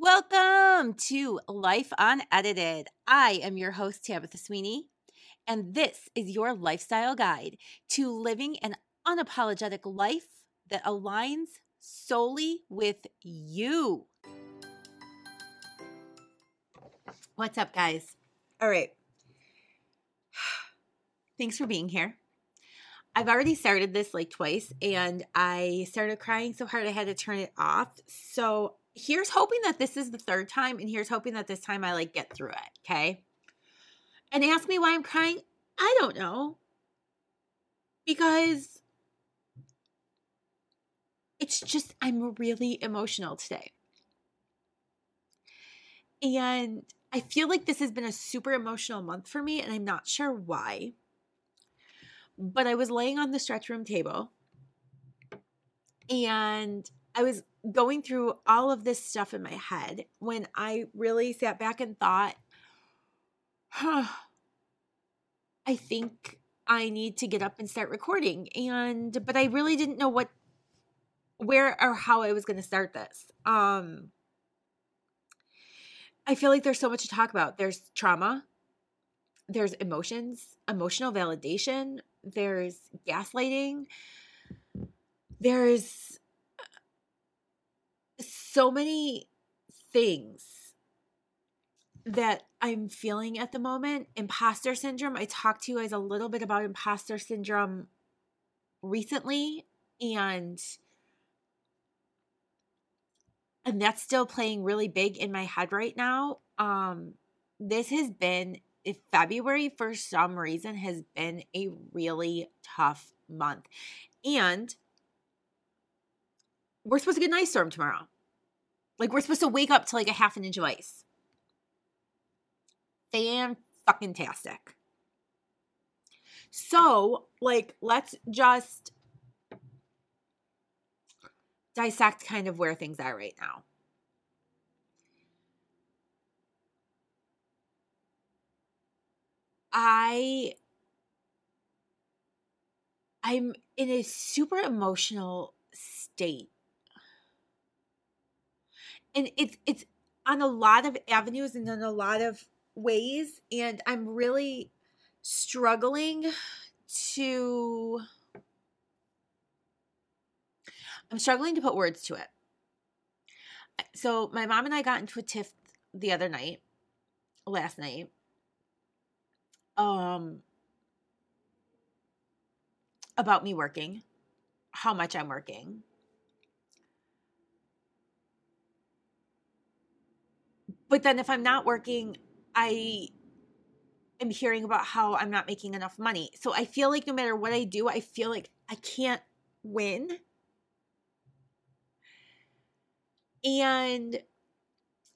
Welcome to Life Unedited. I am your host, Tabitha Sweeney, and this is your lifestyle guide to living an unapologetic life that aligns solely with you. What's up, guys? All right. Thanks for being here. I've already started this like twice and I started crying so hard I had to turn it off. So here's hoping that this is the third time and here's hoping that this time I like get through it, okay? And ask me why I'm crying. I don't know. Because it's just I'm really emotional today. And I feel like this has been a super emotional month for me and I'm not sure why. But I was laying on the stretch room table and I was going through all of this stuff in my head when I really sat back and thought, huh, I think I need to get up and start recording. And, but I really didn't know what, where or how I was going to start this. Um, I feel like there's so much to talk about. There's trauma, there's emotions, emotional validation, there's gaslighting, there's so many things that I'm feeling at the moment. Imposter syndrome. I talked to you guys a little bit about imposter syndrome recently and and that's still playing really big in my head right now. Um this has been if February for some reason has been a really tough month. And we're supposed to get an ice storm tomorrow. Like we're supposed to wake up to like a half an inch of ice. Fan fucking tastic. So, like, let's just dissect kind of where things are right now. I I'm in a super emotional state. And it's it's on a lot of avenues and in a lot of ways and I'm really struggling to I'm struggling to put words to it. So my mom and I got into a tiff the other night, last night, um about me working, how much I'm working. But then if I'm not working, I am hearing about how I'm not making enough money. So I feel like no matter what I do, I feel like I can't win. And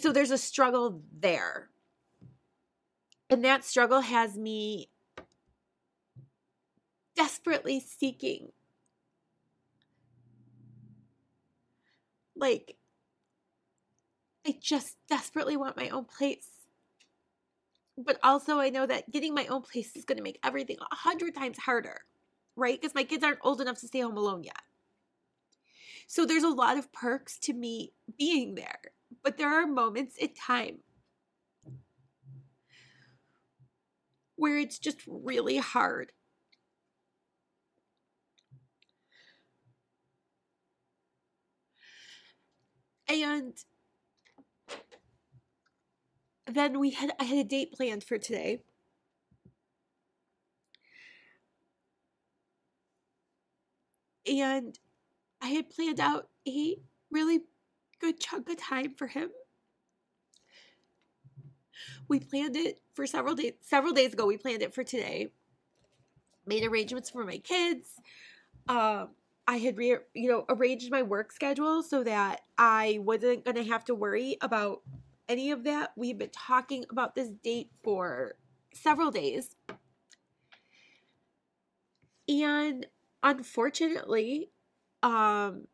so there's a struggle there. And that struggle has me desperately seeking like I just desperately want my own place. But also I know that getting my own place is going to make everything a hundred times harder, right? Because my kids aren't old enough to stay home alone yet. So there's a lot of perks to me being there, but there are moments in time where it's just really hard. And then we had I had a date planned for today. And I had planned out a really good chunk of time for him. We planned it for several days several days ago we planned it for today. Made arrangements for my kids. Um i had re- you know arranged my work schedule so that i wasn't going to have to worry about any of that we've been talking about this date for several days and unfortunately um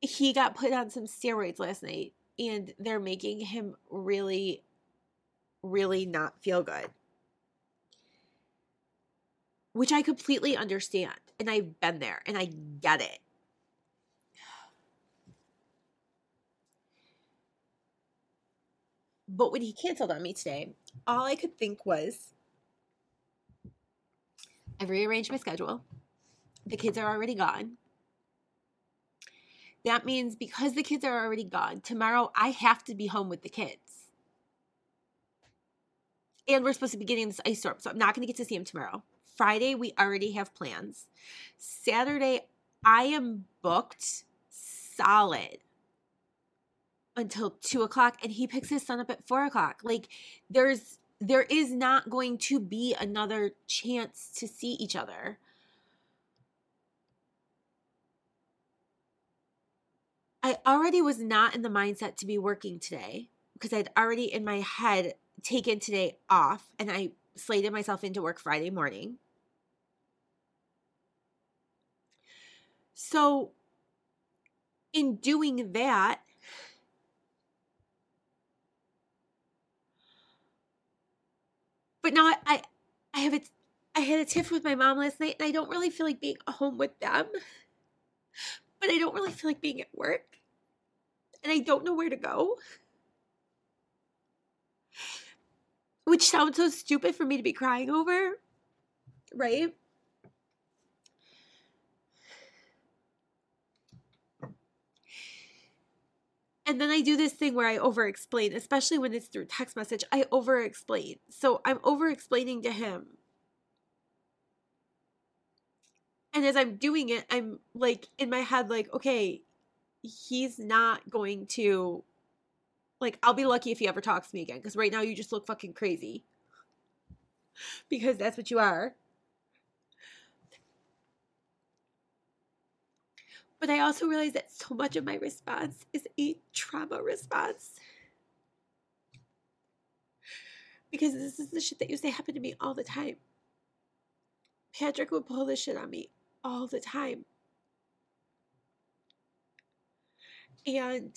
he got put on some steroids last night and they're making him really, really not feel good. Which I completely understand. And I've been there and I get it. But when he canceled on me today, all I could think was I've rearranged my schedule. The kids are already gone. That means because the kids are already gone, tomorrow I have to be home with the kids. And we're supposed to be getting this ice storm, so I'm not going to get to see him tomorrow. Friday, we already have plans. Saturday, I am booked solid until two o'clock, and he picks his son up at four o'clock. Like, there's there is not going to be another chance to see each other. I already was not in the mindset to be working today because I'd already in my head taken today off and I slated myself into work Friday morning. So, in doing that, but now I, I have it. I had a tiff with my mom last night, and I don't really feel like being home with them. But I don't really feel like being at work, and I don't know where to go. Which sounds so stupid for me to be crying over, right? And then I do this thing where I over explain, especially when it's through text message. I over explain. So I'm over explaining to him. And as I'm doing it, I'm like in my head, like, okay, he's not going to, like, I'll be lucky if he ever talks to me again. Because right now you just look fucking crazy. Because that's what you are. But I also realize that so much of my response is a trauma response. Because this is the shit that used to happen to me all the time. Patrick would pull this shit on me all the time. And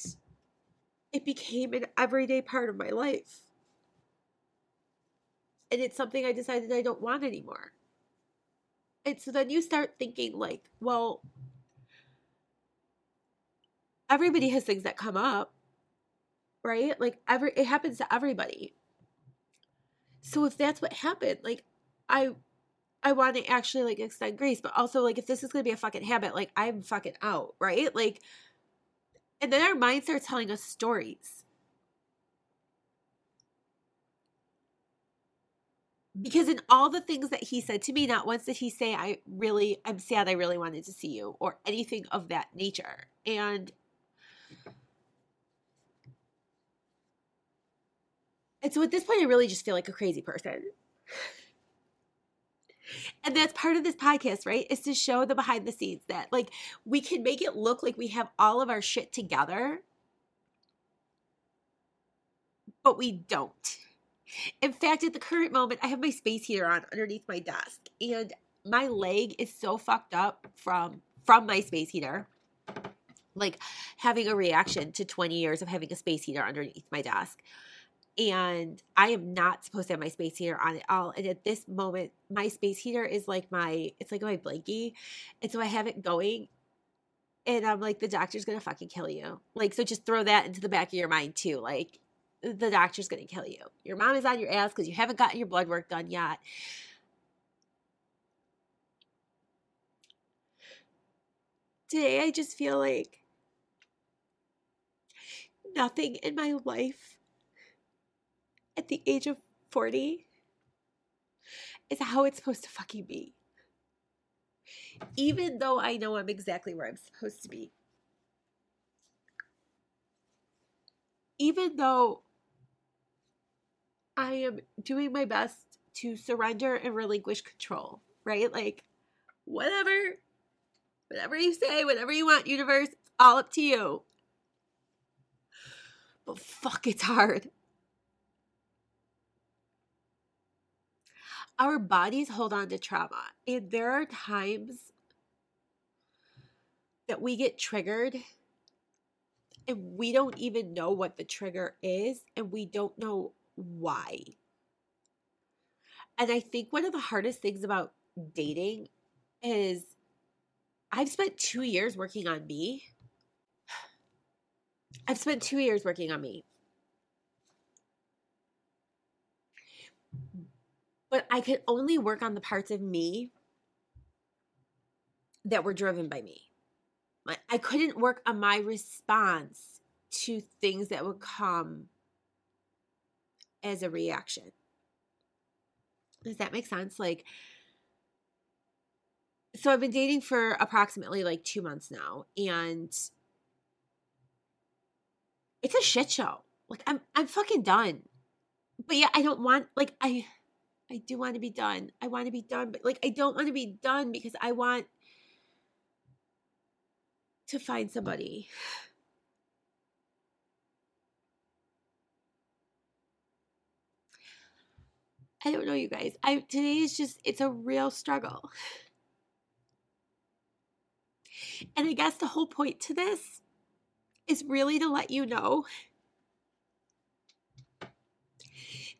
it became an everyday part of my life. And it's something I decided I don't want anymore. And so then you start thinking, like, well, everybody has things that come up, right? Like every it happens to everybody. So if that's what happened, like I I want to actually like extend grace, but also like if this is gonna be a fucking habit, like I'm fucking out, right? Like and then our mind starts telling us stories. Because in all the things that he said to me, not once did he say, I really, I'm sad I really wanted to see you, or anything of that nature. And And so at this point, I really just feel like a crazy person. And that's part of this podcast, right? Is to show the behind the scenes that, like, we can make it look like we have all of our shit together, but we don't. In fact, at the current moment, I have my space heater on underneath my desk, and my leg is so fucked up from from my space heater like having a reaction to 20 years of having a space heater underneath my desk and I am not supposed to have my space heater on at all. And at this moment, my space heater is like my it's like my blankie, and so I have it going, and I'm like, the doctor's gonna fucking kill you. Like, so just throw that into the back of your mind too. Like, the doctor's gonna kill you. Your mom is on your ass because you haven't gotten your blood work done yet. Today, I just feel like nothing in my life at the age of 40 is how it's supposed to fucking be. Even though I know I'm exactly where I'm supposed to be. Even though I am doing my best to surrender and relinquish control, right? Like, whatever, whatever you say, whatever you want, universe, it's all up to you. But fuck, it's hard. Our bodies hold on to trauma. And there are times that we get triggered and we don't even know what the trigger is and we don't know why. And I think one of the hardest things about dating is I've spent two years working on me. I've spent two years working on me. But I could only work on the parts of me that were driven by me. I couldn't work on my response to things that would come as a reaction. Does that make sense? Like, so I've been dating for approximately like two months now, and it's a shit show. Like, I'm I'm fucking done. But yeah, I don't want like I I do want to be done. I want to be done, but like I don't want to be done because I want to find somebody. I don't know, you guys. I today is just it's a real struggle. And I guess the whole point to this is really to let you know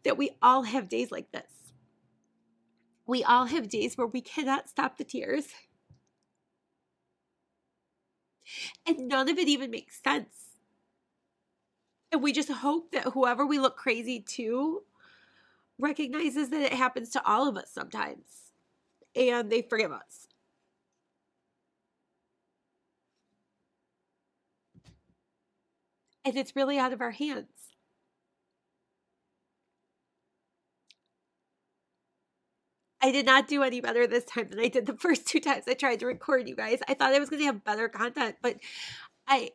that we all have days like this. We all have days where we cannot stop the tears. And none of it even makes sense. And we just hope that whoever we look crazy to recognizes that it happens to all of us sometimes and they forgive us. And it's really out of our hands. I did not do any better this time than I did the first two times I tried to record you guys. I thought I was going to have better content, but I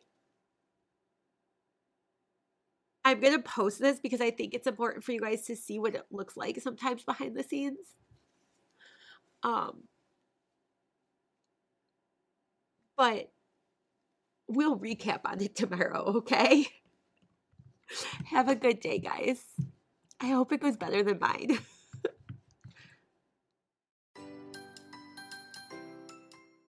I'm going to post this because I think it's important for you guys to see what it looks like sometimes behind the scenes. Um but we'll recap on it tomorrow, okay? Have a good day, guys. I hope it goes better than mine.